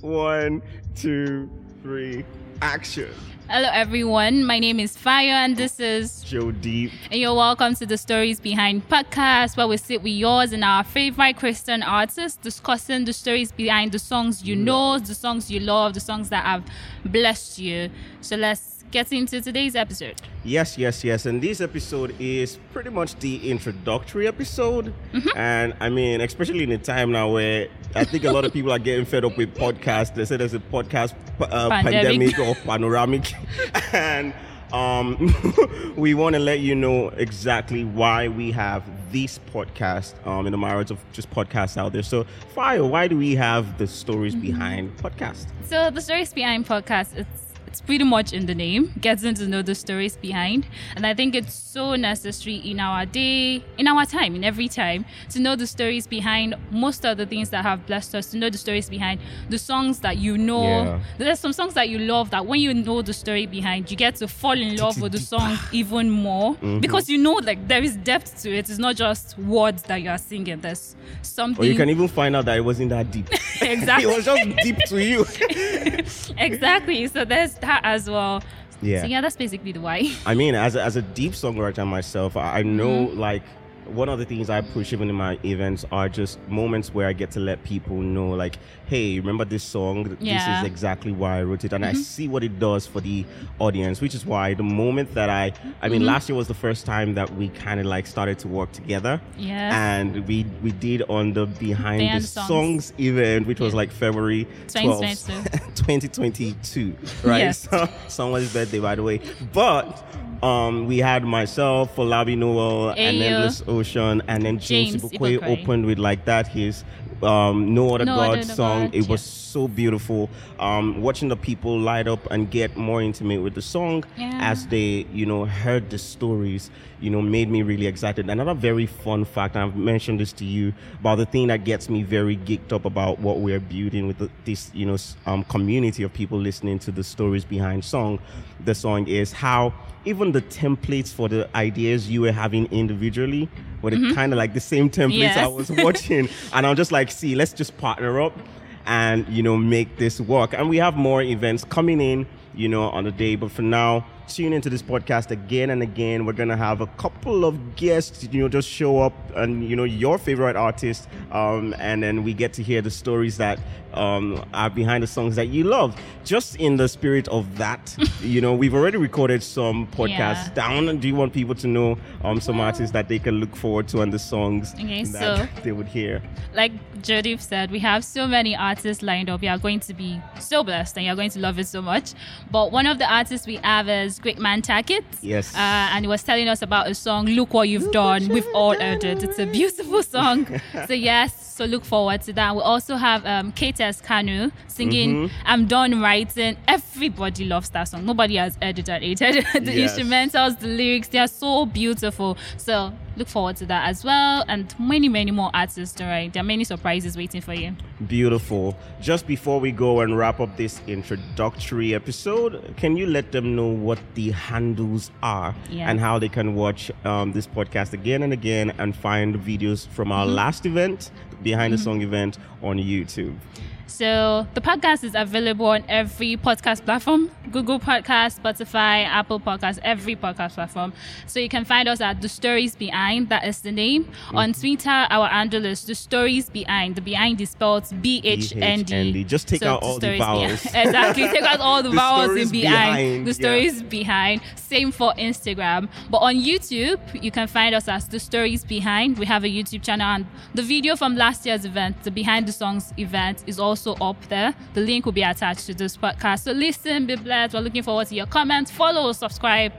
One, two, three, action. Hello, everyone. My name is Fayo, and this is JoDeep. And you're welcome to the Stories Behind podcast, where we sit with yours and our favorite Christian artists, discussing the stories behind the songs you know, the songs you love, the songs that have blessed you. So let's get into today's episode. Yes, yes, yes. And this episode is pretty much the introductory episode. Mm-hmm. And I mean, especially in a time now where I think a lot of people are getting fed up with podcasts. They say there's a podcast uh, pandemic. pandemic or panoramic. and um, we want to let you know exactly why we have this podcast um, in the marriage of just podcasts out there. So, Fayo, why do we have the stories mm-hmm. behind podcast? So, the stories behind podcast, it's it's pretty much in the name, getting to know the stories behind. And I think it's so necessary in our day, in our time, in every time, to know the stories behind most of the things that have blessed us, to know the stories behind the songs that you know. Yeah. There's some songs that you love that when you know the story behind, you get to fall in love with the song even more mm-hmm. because you know like there is depth to it. It's not just words that you are singing. There's something. Or you can even find out that it wasn't that deep. exactly. it was just deep to you. exactly. So there's that as well. Yeah. So yeah, that's basically the why. I mean, as a, as a deep songwriter myself, I know mm-hmm. like one of the things I push even in my events are just moments where I get to let people know, like, hey, remember this song? Yeah. This is exactly why I wrote it. And mm-hmm. I see what it does for the audience, which is why the moment that I, I mean, mm-hmm. last year was the first time that we kind of like started to work together. Yeah. And we we did on the Behind Band the songs. songs. event, which yeah. was like February 12th, 2022. right? Yes. So, someone's birthday, by the way. But um, we had myself, Folabi Nuel, and Endless Ocean, and then James, James Ibukwe opened with like that. His um, No Other no God other song. God, it yeah. was so beautiful. Um, watching the people light up and get more intimate with the song yeah. as they, you know, heard the stories, you know, made me really excited. Another very fun fact, I've mentioned this to you about the thing that gets me very geeked up about what we're building with the, this, you know, um, community of people listening to the stories behind song. The song is how even the templates for the ideas you were having individually were mm-hmm. kind of like the same templates yes. I was watching. and I'm just like, see, let's just partner up and, you know, make this work. And we have more events coming in, you know, on the day. But for now, tune into this podcast again and again. We're gonna have a couple of guests, you know, just show up and you know your favorite artist, um, and then we get to hear the stories that um, are behind the songs that you love. Just in the spirit of that, you know, we've already recorded some podcasts yeah. down. Do you want people to know um, some artists that they can look forward to and the songs okay, that so, they would hear? Like Jody said, we have so many artists lined up. You are going to be so blessed and you're going to love it so much. But one of the artists we have is GreatMan Takit. Yes. Uh, and he was telling us about a song, Look What You've Look Done. What We've all heard it. It's a beautiful song. so, yes, so look forward to that. We also have um, Kate Kanu singing mm-hmm. I'm Done Writing. Everybody loves that song. Nobody has edited it. the yes. instrumentals, the lyrics, they are so beautiful. So look forward to that as well. And many, many more artists, right? There are many surprises waiting for you. Beautiful. Just before we go and wrap up this introductory episode, can you let them know what the handles are yeah. and how they can watch um, this podcast again and again and find videos from our mm-hmm. last event behind the mm-hmm. song event on YouTube. So the podcast is available on every podcast platform Google Podcast, Spotify, Apple Podcast, every podcast platform. So you can find us at The Stories Behind, that is the name. Mm-hmm. On Twitter, our handle is The Stories Behind. The behind is spelled B H N D. Just take so out all the, the vowels. exactly. Take out all the, the vowels in behind. behind. The stories yeah. behind. Same for Instagram. But on YouTube, you can find us as The Stories Behind. We have a YouTube channel. And the video from last year's event, the Behind the Songs event, is also also up there. The link will be attached to this podcast. So listen, be blessed. We're looking forward to your comments. Follow, subscribe.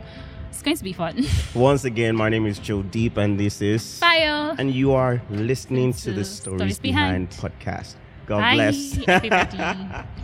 It's going to be fun. Once again, my name is JoDeep, and this is Fayo. And you are listening to, to the Stories, Stories Behind. Behind podcast. God Bye, bless.